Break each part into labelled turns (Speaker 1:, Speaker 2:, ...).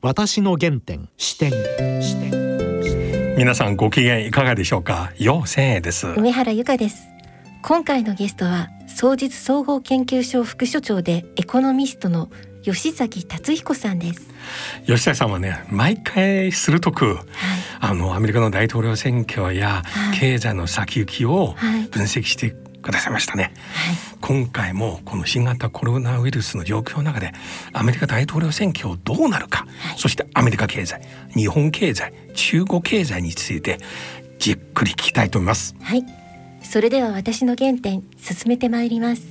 Speaker 1: 私の原点視点。視点
Speaker 2: 皆さんご機嫌いかがでしょうか？陽千恵です。
Speaker 3: 梅原由香です。今回のゲストは総実総合研究所副所長でエコノミストの吉崎達彦さんです。
Speaker 2: 吉崎さんはね毎回鋭く、はい、あのアメリカの大統領選挙や経済の先行きを分析してくださいましたね、はい、今回もこの新型コロナウイルスの状況の中でアメリカ大統領選挙どうなるか、はい、そしてアメリカ経済日本経済中国経済についてじっくり聞きたいと思います。
Speaker 3: はい。それでは私の原点進めてまいります。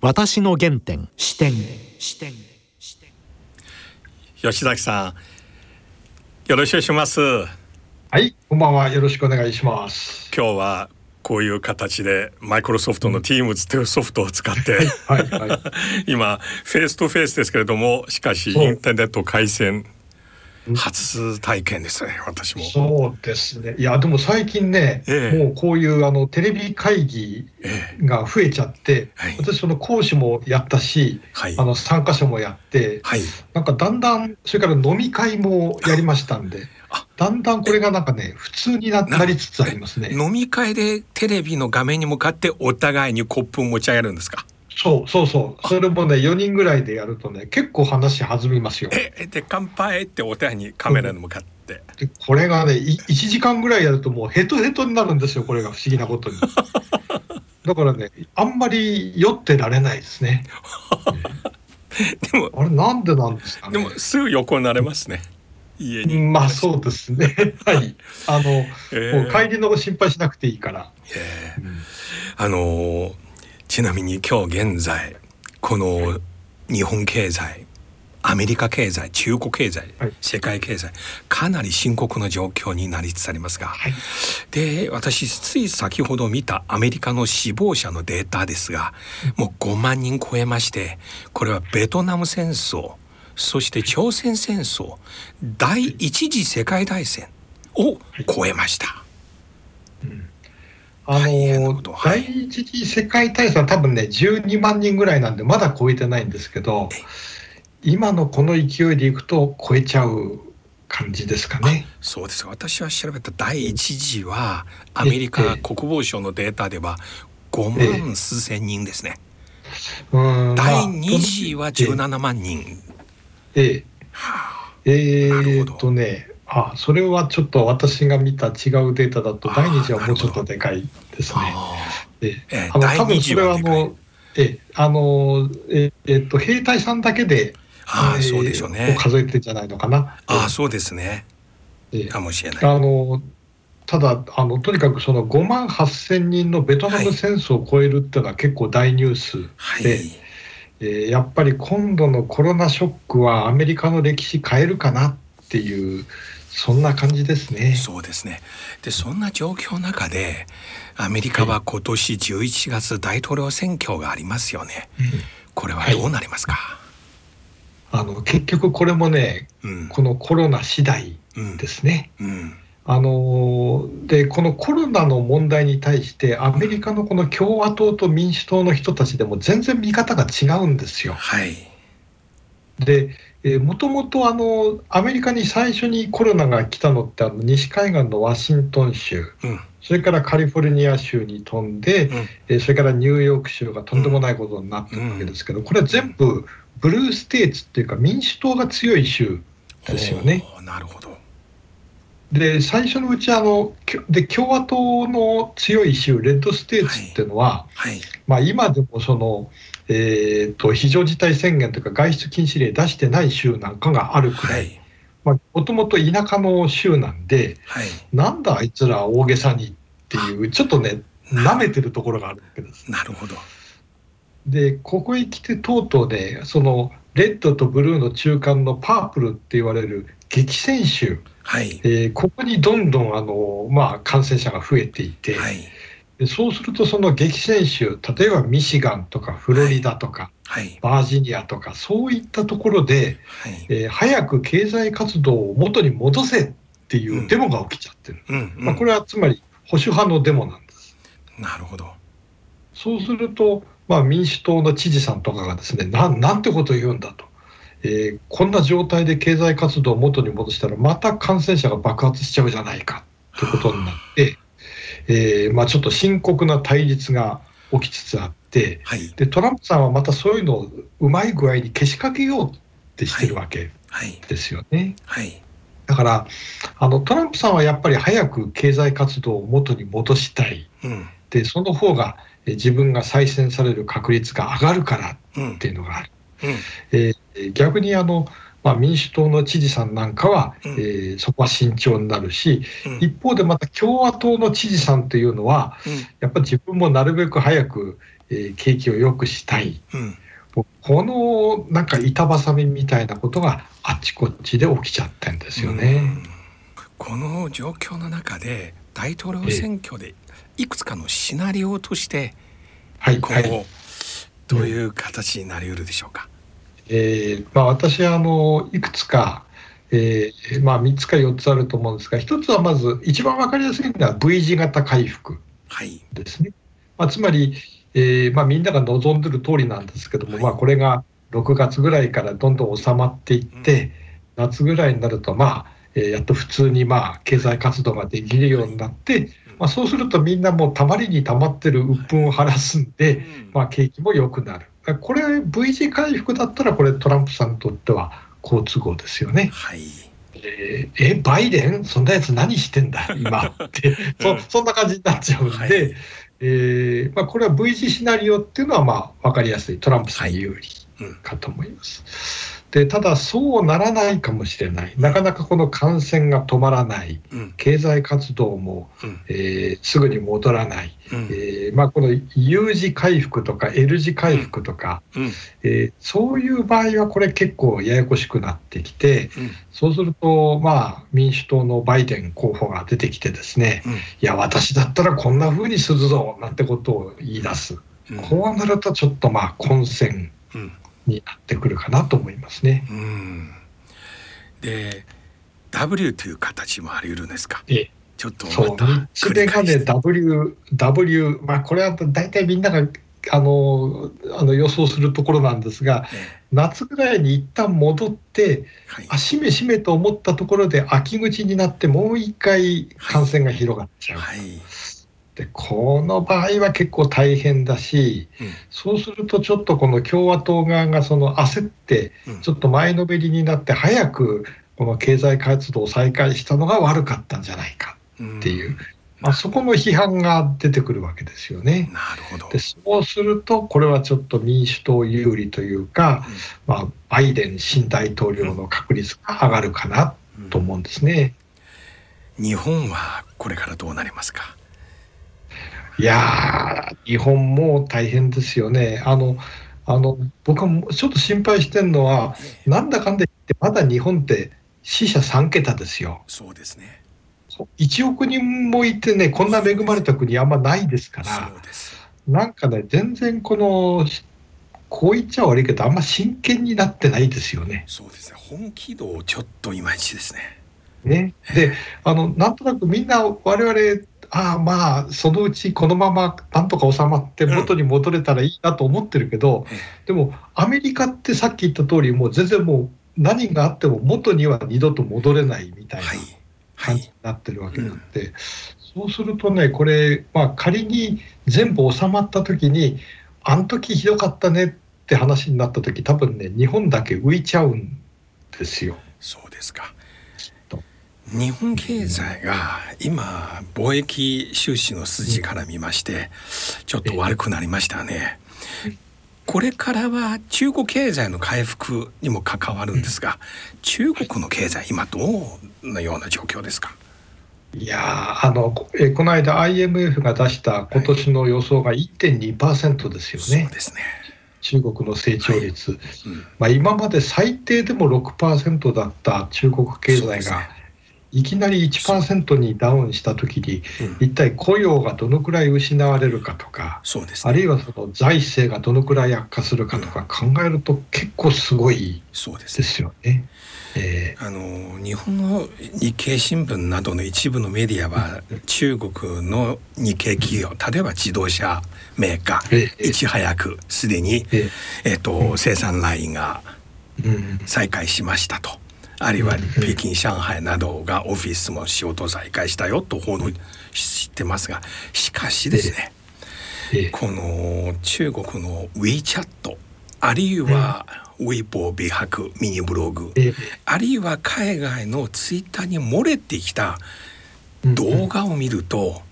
Speaker 1: 私の原点視点視点。
Speaker 2: 吉崎さんよろしくお願いします
Speaker 4: はい、こんばんは。よろしくお願いします。
Speaker 2: 今日はこういう形でマイクロソフトの Teams というソフトを使って、はいはい、今フェイスとフェイスですけれどもしかしインターネット回線初体験ですね私も。
Speaker 4: そうですね。いやでも最近ね、ええ、もうこういうあのテレビ会議が増えちゃって、え、私その講師もやったし、はい、あの参加者もやって、はい、なんかだんだんそれから飲み会もやりましたんでだんだんこれがなんかね普通になりつつありますね
Speaker 2: 飲み会でテレビの画面に向かってお互いにコップを持ち上げるんですか？
Speaker 4: そうそうそうそれもね4人ぐらいでやるとね結構話弾みますよ。
Speaker 2: えで乾杯ってお互いにカメラに向かって。
Speaker 4: でこれがね1時間ぐらいやるともうヘトヘトになるんですよこれが不思議なことに。だからねあんまり酔ってられないですね。でもあれなんでなんですか
Speaker 2: ね。でもすぐ横になれますね。
Speaker 4: 家に。まあそうですね。はい。あの、えー、もう帰りの心配しなくていいから。
Speaker 2: えー、うん、あのーちなみに今日現在この日本経済アメリカ経済中国経済、はい、世界経済かなり深刻な状況になりつつありますが、はい、で私つい先ほど見たアメリカの死亡者のデータですが、もう5万人超えましてこれはベトナム戦争そして朝鮮戦争第一次世界大戦を超えました。
Speaker 4: あの、第一次世界大戦は多分ね、12万人ぐらいなんで、まだ超えてないんですけど、今のこの勢いでいくと超えちゃう感じですかね。
Speaker 2: そうです私は調べた第一次は、アメリカ国防省のデータでは5万数千人ですね。ええ、第二次は17万人。
Speaker 4: ええ。はあ、えー、っとね、あそれはちょっと私が見た違うデータだと第二次はもうちょっとでかいですね。ええあの多分それはあのえあのええっと兵隊さんだけで
Speaker 2: ああ、そうでしょうね。
Speaker 4: 数えてんじゃないのかな。
Speaker 2: ああそうですね。えかもしれない。
Speaker 4: あのただあのとにかくその5万8千人のベトナム戦争を超えるっていうのは結構大ニュースで。はいえー、やっぱり今度のコロナショックはアメリカの歴史変えるかなっていうそんな感じですね。
Speaker 2: そうですね。で、そんな状況の中で、アメリカは今年11月大統領選挙がありますよね。はい、これはどうなりますか？
Speaker 4: はい、あの結局これもね、うん、このコロナ次第ですね。うん、うんあのでこのコロナの問題に対してアメリカのこの共和党と民主党の人たちでも全然見方が違うんですよ。はい、でもともとアメリカに最初にコロナが来たのってあの西海岸のワシントン州、うん、それからカリフォルニア州に飛んで、うん、それからニューヨーク州がとんでもないことになったわけですけど、これは全部ブルーステーツっていうか民主党が強い州ですよね。
Speaker 2: なるほど
Speaker 4: で最初のうちあので共和党の強い州レッドステーツっていうのは、はい。はい、まあ、今でもそのえーと、非常事態宣言とか外出禁止令出してない州なんかがあるくらい、もともと田舎の州なんで、はい、なんだあいつら大げさにっていうちょっとねなめてるところがあるわけです。
Speaker 2: なるほど。
Speaker 4: でここへ来てとうとうねそのレッドとブルーの中間のパープルって言われる激戦州、はい。えー、ここにどんどんあの、まあ、感染者が増えていて、はい。でそうするとその激戦州例えばミシガンとかフロリダとか、はい。はい、バージニアとかそういったところで、はい、えー、早く経済活動を元に戻せっていうデモが起きちゃってる、うんまあ、これはつまり保守派のデモなんです。
Speaker 2: なるほど。
Speaker 4: そうすると、まあ、民主党の知事さんとかがですねななんてことを言うんだと、えー、こんな状態で経済活動を元に戻したらまた感染者が爆発しちゃうじゃないか。ということになって、えーまあ、ちょっと深刻な対立が起きつつあって、はい、でトランプさんはまたそういうのをうまい具合にけしかけようってしてるわけですよね。はい、はいだからあのトランプさんはやっぱり早く経済活動を元に戻したい、うん、でその方が自分が再選される確率が上がるからっていうのがある。うんうん、えー、逆にあの、まあ、民主党の知事さんなんかは、うん、えー、そこは慎重になるし、一方でまた共和党の知事さんというのは、やっぱり自分もなるべく早く、えー、景気を良くしたい。このなんか板挟みみたいなことがあっちこっちで起きちゃってんですよね。
Speaker 2: この状況の中で大統領選挙でいくつかのシナリオとして今後どういう形になりうるでしょうか。
Speaker 4: えーまあ、私はあのいくつか、えーまあ、3つか4つあると思うんですが1つはまず一番分かりやすいのは V 字型回復ですね。はい、まあ、つまり、えーまあ、みんなが望んでる通りなんですけども、はい、まあ、これが6月ぐらいからどんどん収まっていって、うん、夏ぐらいになると、まあえー、やっと普通に、まあ、経済活動ができるようになって、まあ、そうするとみんなもうたまりにたまってる鬱憤を晴らすんで、まあ、景気も良くなる。これ V 字回復だったらこれトランプさんにとっては好都合ですよね。はい。えー、えバイデン？そんなやつ何してんだ？今って。そそんな感じになっちゃうんで、はい、えー、まあ、これは V 字シナリオっていうのはまあ分かりやすい。トランプさん有利かと思います。はいでただそうならないかもしれない。なかなかこの感染が止まらない、うん、経済活動も、うん、えー、すぐに戻らない、うん、えー、まあ、この U 字回復とか L 字回復とか、うん、えー、そういう場合はこれ結構ややこしくなってきて、そうすると、まあ、民主党のバイデン候補が出てきてですね、いや私だったらこんな風にするぞなんてことを言い出す、こうなるとちょっとまあ混戦。になってくるかなと思いますね。う
Speaker 2: ん。で W という形もあり得るんですか？ええ。ちょっとそう。
Speaker 4: それがね W W まあこれは大体みんながあのあの予想するところなんですが、ええ、夏ぐらいに一旦戻って、はい、あしめしめと思ったところで秋口になってもう一回感染が広がっちゃう。はいはいでこの場合は結構大変だし、うん、そうするとちょっとこの共和党側がその焦って、ちょっと前のめりになって、早くこの経済活動を再開したのが悪かったんじゃないかっていう、うん、まあ、そこの批判が出てくるわけですよね。
Speaker 2: なるほど。
Speaker 4: でそうすると、これはちょっと民主党有利というか、うん、まあ、バイデン新大統領の確率が上がるかなと思うんですね。
Speaker 2: 日本はこれからどうなりますか？
Speaker 4: いや日本も大変ですよね。あのあの僕はちょっと心配してるのは、なんだかんだ言って、まだ日本って死者3桁ですよ。
Speaker 2: そうですね
Speaker 4: 1億人もいてね、こんな恵まれた国あんまないですから、なんかね、全然この、こう言っちゃ悪いけど、あんま真剣になってないですよね。
Speaker 2: そうですね、本気度、ちょっといまいちですね。
Speaker 4: ね、であのなんとなくみんな我々ああまあそのうちこのままなんとか収まって元に戻れたらいいなと思ってるけど、うん、でもアメリカってさっき言った通りもう全然もう何があっても元には二度と戻れないみたいな感じになってるわけなんで、はいはいうん、そうするとねこれ、まあ、仮に全部収まった時にあの時ひどかったねって話になった時多分ね日本だけ浮いちゃうんですよ。
Speaker 2: そうですか日本経済が今貿易収支の筋から見ましてちょっと悪くなりましたね。これからは中国経済の回復にも関わるんですが、中国の経済今どうなような状況ですか？
Speaker 4: いやあのえこの間 IMF が出した今年の予想が1.2%ですよね。そうですね中国の成長率、はいうん、まあ、今まで最低でも6%だった中国経済が、いきなり1%にダウンしたときに、うん、一体雇用がどのくらい失われるかとか、
Speaker 2: そうです、ね、
Speaker 4: あるいはその財政がどのくらい悪化するかとか考えると結構すごいですよね。
Speaker 2: えー、あの日本の日経新聞などの一部のメディアは中国の日系企業例えば自動車メーカー、いち早くすでに、えー、と生産ラインが再開しましたと。あるいは北京上海などがオフィスも仕事再開したよと報道してますがしかしですね、この中国の WeChat あるいは、ウェイポー美白ミニブログ、あるいは海外のツイッターに漏れてきた動画を見ると、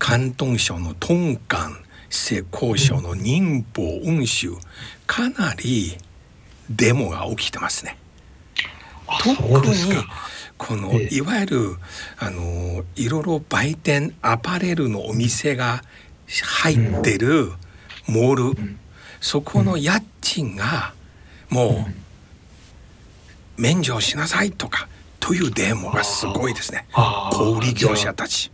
Speaker 2: 広東省の東莞浙江省の寧波雲州かなりデモが起きてますね。特にこのいわゆるあのいろいろ売店アパレルのお店が入ってるモール、そこの家賃がもう免除しなさいとかというデモがすごいですね。小売業者たち。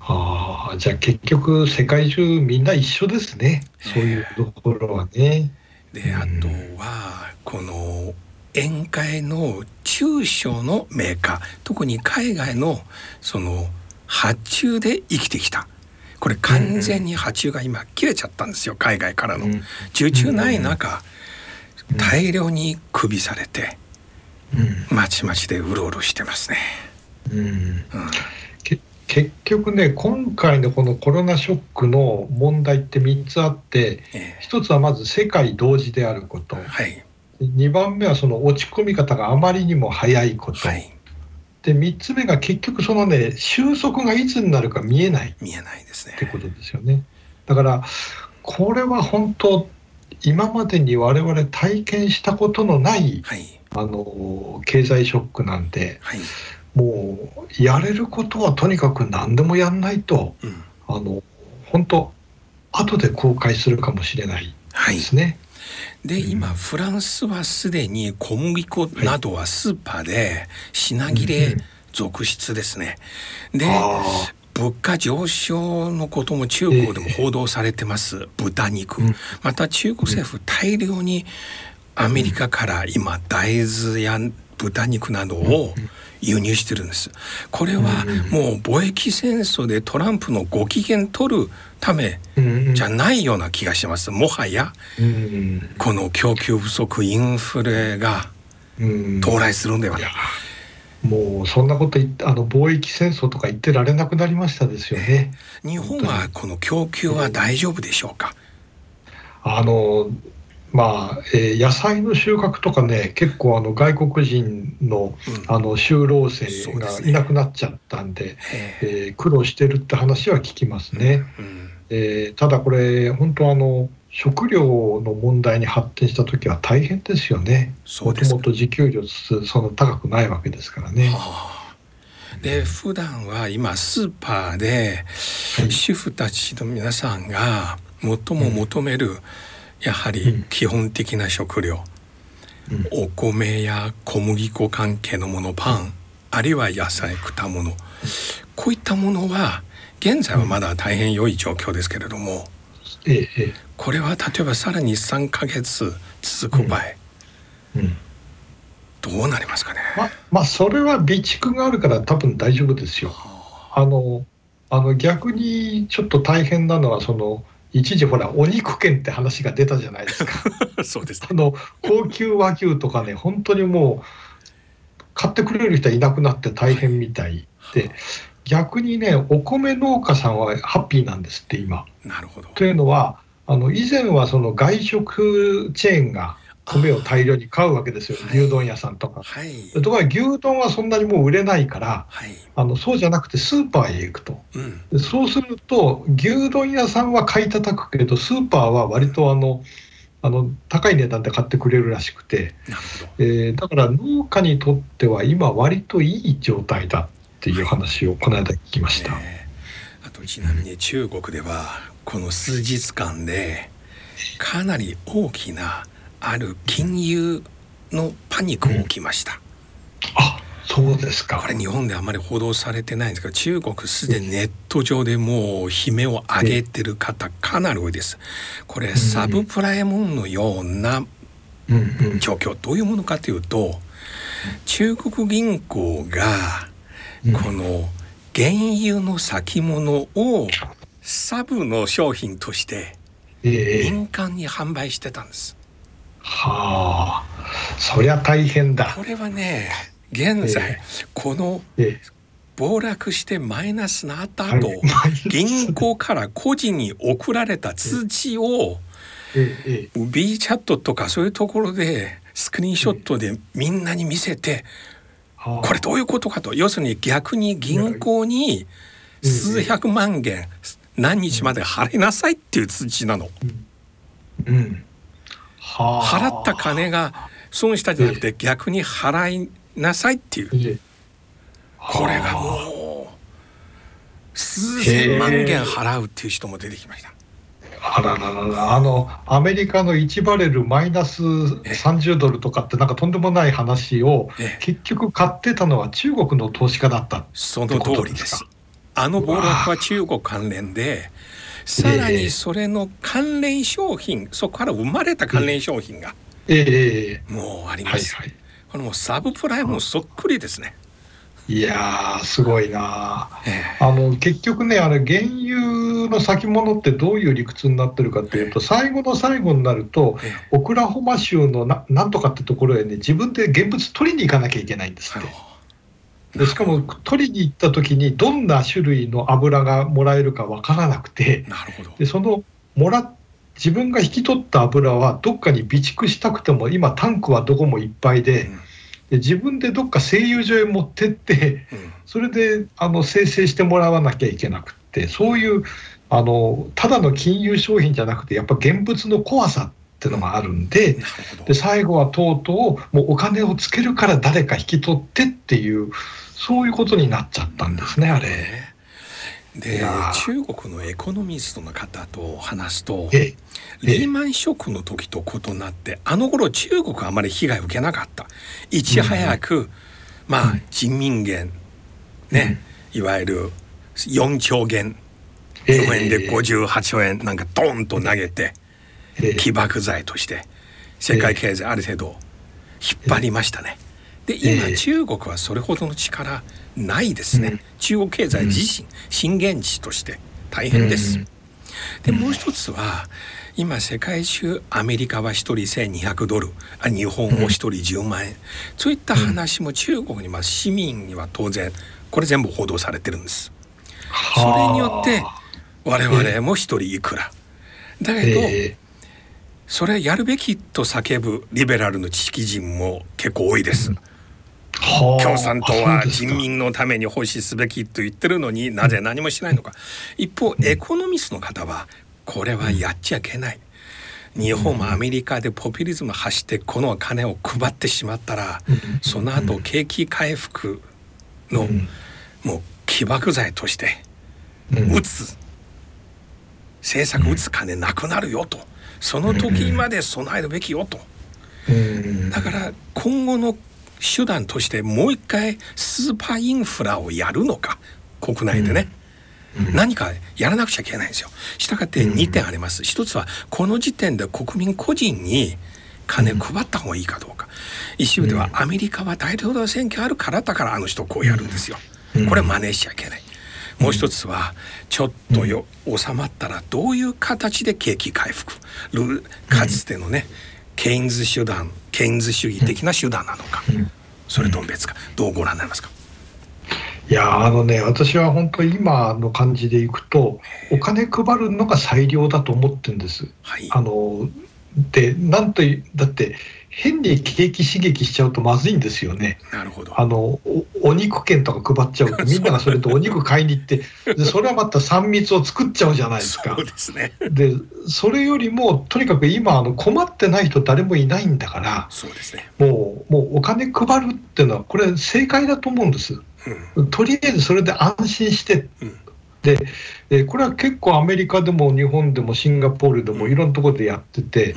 Speaker 4: ああじゃあ結局世界中みんな一緒ですね、そういうところはね。
Speaker 2: であとはこの宴会の中小のメーカー特に海外のその発注で生きてきた。これ完全に発注が今切れちゃったんですよ海外からの。受注ない中、大量に首されて、まちまちでうろうろしてますね。
Speaker 4: うん、うん、結局ね今回のこのコロナショックの問題って3つあって、ええ、1つはまず世界同時であること、はい、2番目はその落ち込み方があまりにも早いこと、はい、で3つ目が結局そのね収束がいつになるか見えない。
Speaker 2: 見えないですね。
Speaker 4: ってことですよね。だからこれは本当今までに我々体験したことのない、はい、あの経済ショックなんで、はい、もうやれることはとにかく何でもやんないと、うん、あの本当後で後悔するかもしれないですね。
Speaker 2: で今フランスはすでに小麦粉などはスーパーで品切れ続出ですね。で物価上昇のことも中国でも報道されてます、豚肉、また中国政府大量にアメリカから今大豆や豚肉などを輸入してるんです。これはもう貿易戦争でトランプのご機嫌取るためじゃないような気がします。もはやこの供給不足インフレが到来するんではない。
Speaker 4: もうそんなこと言ってあの貿易戦争とか言ってられなくなりましたですよね。
Speaker 2: 日本はこの供給は大丈夫でしょうか？
Speaker 4: あのまあえー、野菜の収穫とかね結構あの外国人の,、あの就労生がいなくなっちゃったんでで、え。ー、苦労してるって話は聞きますね。うん、えー、ただこれ本当あの食料の問題に発展した時は大変ですよね。もともと自給率その高くないわけですからね。はあ。
Speaker 2: で普段は今スーパーで主婦たちの皆さんが最も求める、やはり基本的な食料、うん、お米や小麦粉関係のものパン。あるいは野菜果物。こういったものは現在はまだ大変良い状況ですけれども、ええ、これは例えばさらに3か月続く場合、どうなりますかね、
Speaker 4: ままあそれは備蓄があるから多分大丈夫ですよ。あのあの逆にちょっと大変なのはその一時ほらお肉券って話が出たじゃないですか。
Speaker 2: そうです、
Speaker 4: ね、あの高級和牛とかね本当にもう買ってくれる人はいなくなって大変みたいで逆にねお米農家さんはハッピーなんですって今。
Speaker 2: なるほど。
Speaker 4: というのはあの以前はその外食チェーンが米を大量に買うわけですよ、牛丼屋さんとか。はい、ところが牛丼はそんなにもう売れないから、はい、あのそうじゃなくてスーパーへ行くと、うん、そうすると牛丼屋さんは買い叩くけどスーパーは割とあのあの高い値段で買ってくれるらしくて、えー、だから農家にとっては今割といい状態だっていう話をこの間聞きました。
Speaker 2: あとちなみに中国ではこの数日間でかなり大きなある金融のパニックが起きました。
Speaker 4: あそうですか
Speaker 2: これ日本であんまり報道されてないんですが中国すでにネット上でもう悲鳴を上げてる方かなり多いです。これサブプライムのような状況どういうものかというと中国銀行がこの原油の先物をサブの商品として民間に販売してたんです。
Speaker 4: はあそりゃ大変だ。
Speaker 2: これはね現在、この暴落してマイナスなった後、はい、銀行から個人に送られた通知を、ええ、B チャットとかそういうところでスクリーンショットでみんなに見せて、これどういうことかと。要するに逆に銀行に数百万元何日まで払いなさいっていう通知なの。うん、払った金が損したじゃなくて逆に払いなさいっていう。これがもう数千万元払うっていう人も出てきました。
Speaker 4: あららららあのアメリカの1バレルマイナス30ドルとかってなんかとんでもない話を結局買ってたのは中国の投資家だった
Speaker 2: その通りです。あの暴落は中国関連でさらにそれの関連商品、そこから生まれた関連商品がもうあります。はいはい。これもサブプライムそっくりですね。
Speaker 4: いやすごいな、えー、あの結局ねあれ原油の先物ってどういう理屈になってるかっていうと、えー、最後の最後になると、えー、オクラホマ州のななんとかってところへね自分で現物取りに行かなきゃいけないんですって。でしかも取りに行った時にどんな種類の油がもらえるか分からなくてでそのもら自分が引き取った油はどっかに備蓄したくても今タンクはどこもいっぱいで。で自分でどっか製油所へ持ってって、それであの生成してもらわなきゃいけなくってそういうあのただの金融商品じゃなくてやっぱ現物の怖さっていうのがあるんでで最後はとうとうもうお金をつけるから誰か引き取ってっていうそういうことになっちゃったんですねあれ。
Speaker 2: で中国のエコノミストの方と話すとリーマンショックの時と異なってあの頃中国はあまり被害を受けなかった。いち早く、まあ人民元ね、いわゆる4兆元。日本円で58兆円なんかドンと投げて起爆剤として世界経済ある程度引っ張りましたね。で今中国はそれほどの力ないですね、うん、中国経済自身、震源地として大変です。でもう一つは今世界中アメリカは1人1200ドルあ日本も1人10万円、そういった話も中国にまあ市民には当然これ全部報道されてるんです。それによって我々も1人いくら。だけど、それやるべきと叫ぶリベラルの知識人も結構多いです。共産党は人民のために奉仕すべきと言ってるのになぜ何もしないのか。一方エコノミストの方はこれはやっちゃいけない。日本もアメリカでポピュリズム走ってこの金を配ってしまったらその後景気回復のもう起爆剤として打つ。政策打つ金なくなるよとその時まで備えるべきよとだから今後の手段としてもう一回スーパーインフラをやるのか国内でね、うんうん、何かやらなくちゃいけないんですよ。したがって2点あります。一つはこの時点で国民個人に金配った方がいいかどうか。一部ではアメリカは大統領選挙あるからだからあの人こうやるんですよ。これ真似しちゃいけない。もう一つはちょっとよ収まったらどういう形で景気回復。かつてのね、ケインズ手段ケインズ主義的な手段なのか、それとも別か。どうご覧になりますか？
Speaker 4: いやあのね私は本当今の感じでいくとお金配るのが最良だと思ってるんです。はい、あのでなんとだって変に景気刺激しちゃうとまずいんですよね。
Speaker 2: なるほど。
Speaker 4: あのお肉券とか配っちゃうと みんながそれとお肉買いに行ってでそれはまた3密を作っちゃうじゃないですか。
Speaker 2: そうですね。
Speaker 4: でそれよりもとにかく今あの困ってない人誰もいないんだから
Speaker 2: そうですね。
Speaker 4: もうもうお金配るっていうのはこれ正解だと思うんです。うん、とりあえずそれで安心して、うんで、えこれは結構アメリカでも日本でもシンガポールでもいろんなところでやってて、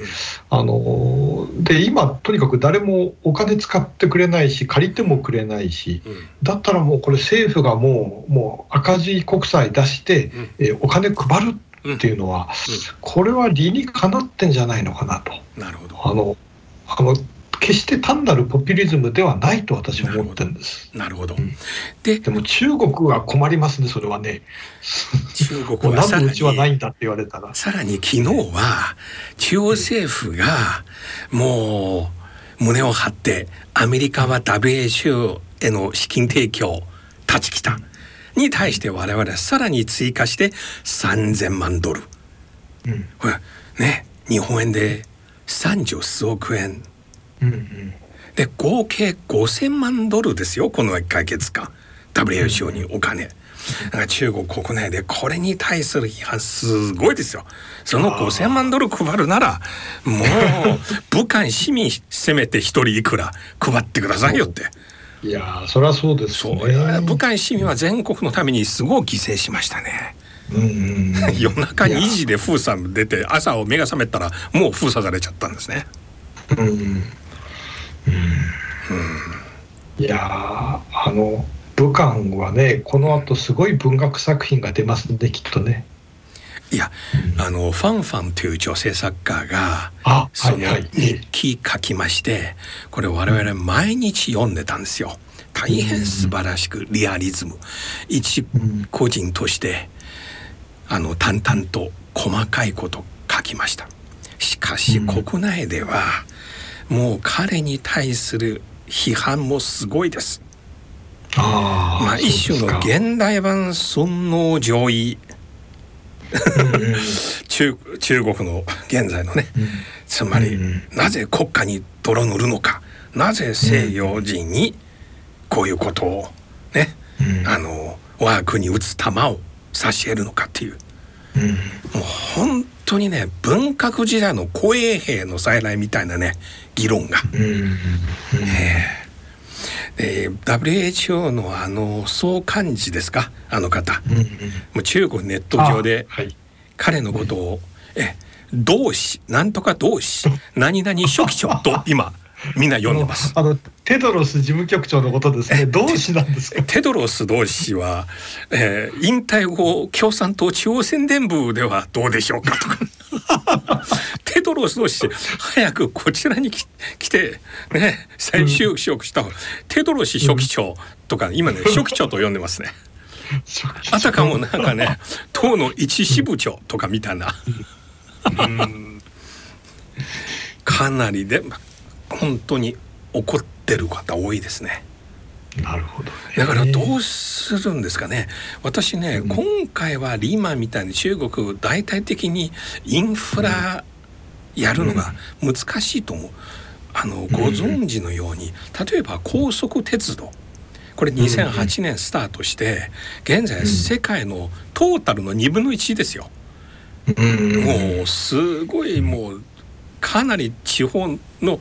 Speaker 4: あので今、とにかく誰もお金使ってくれないし、借りてもくれないし、だったらもうこれ、政府がもうもう赤字国債出して、えお金配るっていうのは、これは理にかなってんじゃないのかなと。
Speaker 2: なるほど。
Speaker 4: あのあの決して単なるポピュリズムではないと私は思ってるんです。
Speaker 2: なるほど。
Speaker 4: ででも中国は困りますねそれはね。
Speaker 2: 中国は
Speaker 4: さらにうちはないんだって言われたら。
Speaker 2: さらに昨日は中央政府がもう胸を張ってアメリカは WHO への資金提供断ち切ったに対して我々はさらに追加して3000万ドル。うん、ね日本円で30数億円で合計5,000万ドルですよこの1か月間 WHO にお金。だから中国国内でこれに対する批判すごいですよ。その5,000万ドル配るならもう武漢市民せめて一人いくら配ってくださいよって。
Speaker 4: いやそりゃそうですね。
Speaker 2: 武漢市民は全国のためにすごい犠牲しましたね。夜中2時で封鎖出て朝を目が覚めたらもう封鎖されちゃったんですね。うん
Speaker 4: いやあの武漢はねこの後すごい文学作品が出ますんできっとね。
Speaker 2: いや、うん、あのファンファンという女性作家がその日記書きまして、はいはい、これ我々毎日読んでたんですよ。大変素晴らしくリアリズム、一個人としてあの淡々と細かいこと書きました。しかし国内では、もう彼に対する批判もすごいです。あまあ一種の現代版尊王攘夷。中中国の現在のね、うん、つまり、うん、なぜ国家に泥塗るのか。なぜ西洋人にこういうことをね、うん、あの我が国に打つ弾を差し得るのかっていう、もう本当にね文革時代の護衛兵の再来みたいなね議論が。えー、WHO のあの総幹事ですかあの方、うんうん、もう中国ネット上で彼のことを、え同志なんとか同志何々書記長と今みんな読んでます。
Speaker 4: あのテドロス事務局長のことですね。同志なんです
Speaker 2: テドロス同志は、えー、引退後共産党中央宣伝部ではどうでしょうかとか。テドロス同士早くこちらに来てね再就職した、うん、テドロス書記長とか、今ね書記長と呼んでますね。あたかもなんかね党の一支部長とかみたいな。かなりで本当に怒ってる方多いですね。
Speaker 4: なるほど、ね、
Speaker 2: だからどうするんですかね。私ね、うん、今回はリーマンみたいに中国大体的にインフラやるのが難しいと思う。あのご存知のように例えば高速鉄道。これ2008年スタートして現在世界のトータルの2分の1ですよ。もうすごいもうかなり地方の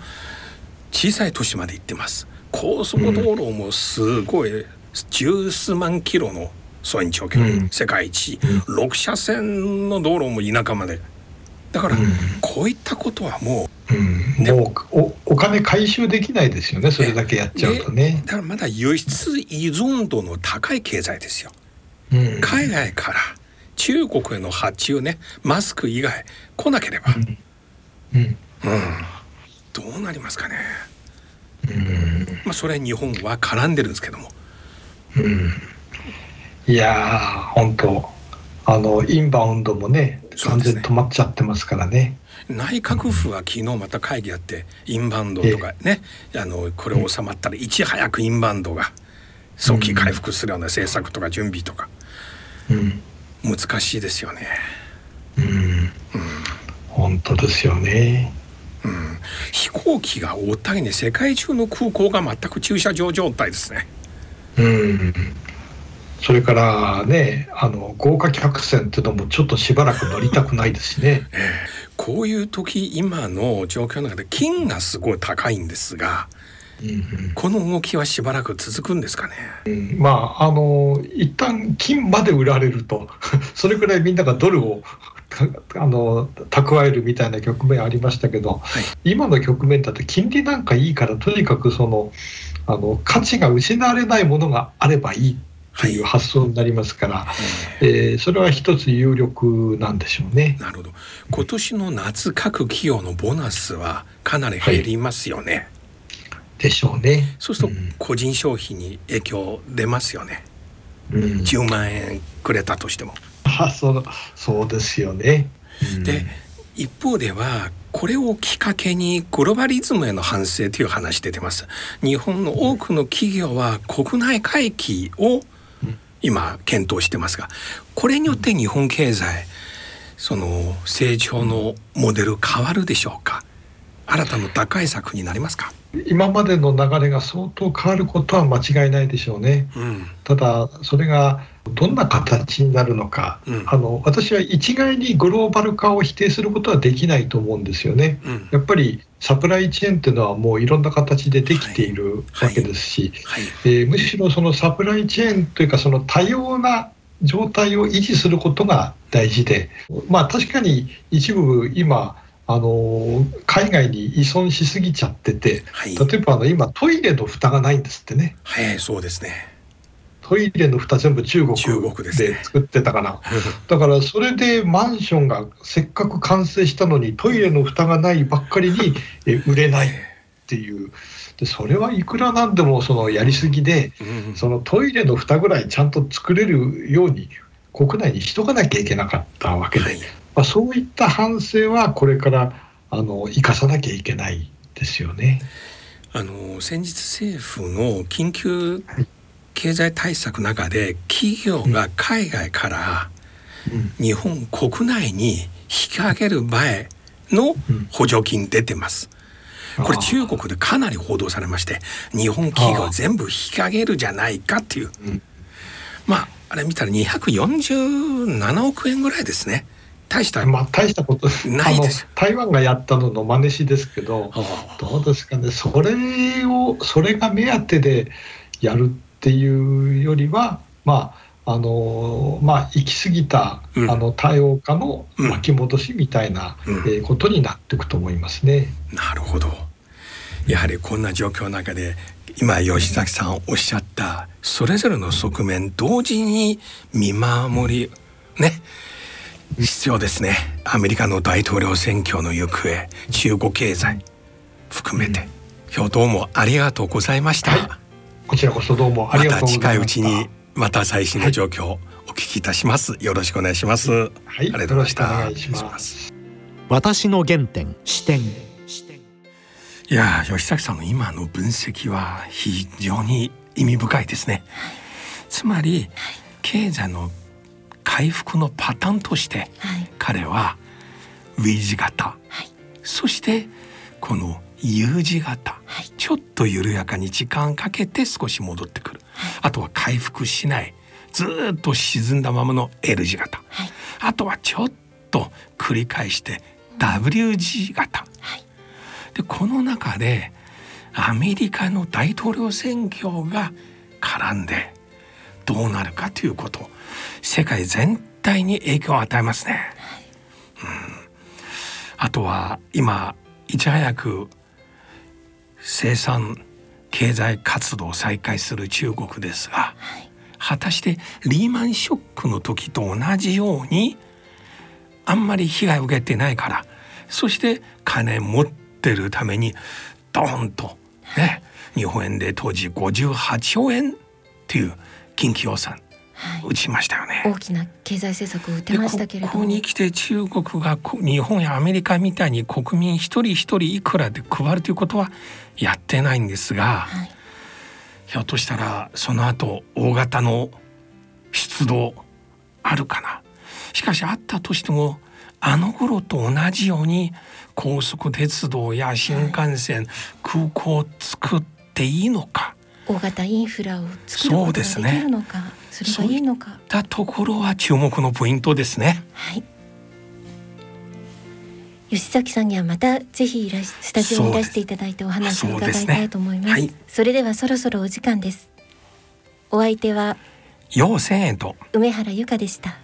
Speaker 2: 小さい都市まで行ってます。高速道路もすごい十数万キロの総延長距離、うん、世界一、うん、6車線の道路も田舎まで。だから、こういったことはも
Speaker 4: う、うん、もうおお金回収できないですよねそれだけやっちゃうとね。
Speaker 2: だからまだ輸出依存度の高い経済ですよ、海外から中国への発注ねマスク以外来なければ。うん、どうなりますかね？まあそれ日本は絡んでるんですけども。
Speaker 4: いや本当あのインバウンドもね完全止まっちゃってますからね。
Speaker 2: 内閣府は昨日また会議やってインバウンドとかね、あのこれ収まったらいち早くインバウンドが早期回復するような政策とか準備とか、うん、難しいですよね。うん、うん、
Speaker 4: 本当ですよね。
Speaker 2: うん、飛行機が大たりね。世界中の空港が全く駐車場状態ですね。
Speaker 4: うん。それからねあの豪華客船っていうのもちょっとしばらく乗りたくないですしね。え
Speaker 2: こういう時今の状況の中で金がすごい高いんですが、この動きはしばらく続くんですかね。
Speaker 4: うん、まああの一旦金まで売られると。それくらいみんながドルをあの蓄えるみたいな局面ありましたけど、はい、今の局面だと金利なんかいいからとにかくそのあの価値が失われないものがあればいいという発想になりますから、はい、えー、それは一つ有力なんでしょうね。
Speaker 2: なるほど今年の夏各企業のボーナスはかなり減りますよね。はい、
Speaker 4: でしょうね。
Speaker 2: そうすると個人消費に影響出ますよね。うん、10万円くれたとしても。
Speaker 4: あそうそうですよね。
Speaker 2: うん、で一方ではこれをきっかけにグローバリズムへの反省という話出てます。日本の多くの企業は国内回帰を今検討してますがこれによって日本経済その成長のモデル変わるでしょうか？新たな打開策になりますか？
Speaker 4: 今までの流れが相当変わることは間違いないでしょうね。うん、ただそれがどんな形になるのか、うん、あの私は一概にグローバル化を否定することはできないと思うんですよね。うん、やっぱりサプライチェーンっていうのはもういろんな形でできているわけですし、はい。はい、えー、むしろそのサプライチェーンというかその多様な状態を維持することが大事で、まあ、確かに一部今あの海外に依存しすぎちゃってて、はい、例えばあの今トイレの蓋がないんですってね。
Speaker 2: はい、そうですね。
Speaker 4: トイレの蓋全部中国で作ってたかな、ね、だからそれでマンションがせっかく完成したのにトイレの蓋がないばっかりに 売れないっていう。でそれはいくらなんでもそのやりすぎで、そのトイレの蓋ぐらいちゃんと作れるように国内にしとかなきゃいけなかったわけで、はい、まあ、そういった反省はこれからあの生かさなきゃいけないですよね。
Speaker 2: あの先日政府の緊急経済対策の中で企業が海外から日本国内に引き上げる前の補助金出てます。これ中国でかなり報道されまして日本企業全部引き上げるじゃないかっていうまああれ見たら247億円ぐらいですね。大した
Speaker 4: まあ大したことないです。台湾がやったのの真似しですけどどうですかね。それをそれが目当てでやるっていうよりはまああのまあ行き過ぎた、うん、あの多様化の巻き戻しみたいな、うん、えー、ことになっていくと思いますね。
Speaker 2: なるほど。やはりこんな状況の中で今吉崎さんおっしゃったそれぞれの側面同時に見守りね必要ですね。アメリカの大統領選挙の行方中国経済含めて、今日どうもありがとうございました、はい、
Speaker 4: こちらこそどうもありがとうございました。
Speaker 2: また近いうちにまた最新の状況をお聞きいたします、はい、よろしくお願いします。はい。
Speaker 4: ありがとうございましたお願いします。
Speaker 1: 私の原点視点
Speaker 2: いや吉崎さんの今の分析は非常に意味深いですね。つまり経済の回復のパターンとして、彼は V 字型、はい、そしてこの U 字型、はい、ちょっと緩やかに時間かけて少し戻ってくる、あとは回復しない。ずっと沈んだままの L 字型、あとはちょっと繰り返して W 字型、でこの中でアメリカの大統領選挙が絡んでどうなるかということ世界全体に影響を与えますね。うん、あとは今いち早く生産経済活動を再開する中国ですが、果たしてリーマンショックの時と同じようにあんまり被害を受けてないからそして金持ってるためにドーンとね日本円で当時58兆円っていう緊急予算打ちましたよね、
Speaker 3: 大きな経済政策を打てましたけれど
Speaker 2: ここに来て中国が日本やアメリカみたいに国民一人一人いくらで配るということはやってないんですが、はい、ひょっとしたらその後大型の出動あるかな。しかしあったとしてもあの頃と同じように高速鉄道や新幹線、はい、空港を作っていいのか
Speaker 3: 大型インフラを作ることができるのかそ,、れがいいのか
Speaker 2: たところは注目のポイントですね。
Speaker 3: はい吉崎さんにはまたぜひいらスタジオにいらしていただいてお話を伺いたいと思います。そ、ねはい、それではそろそろお時間です。お相手は
Speaker 2: 陽性と
Speaker 3: 梅原由香でした。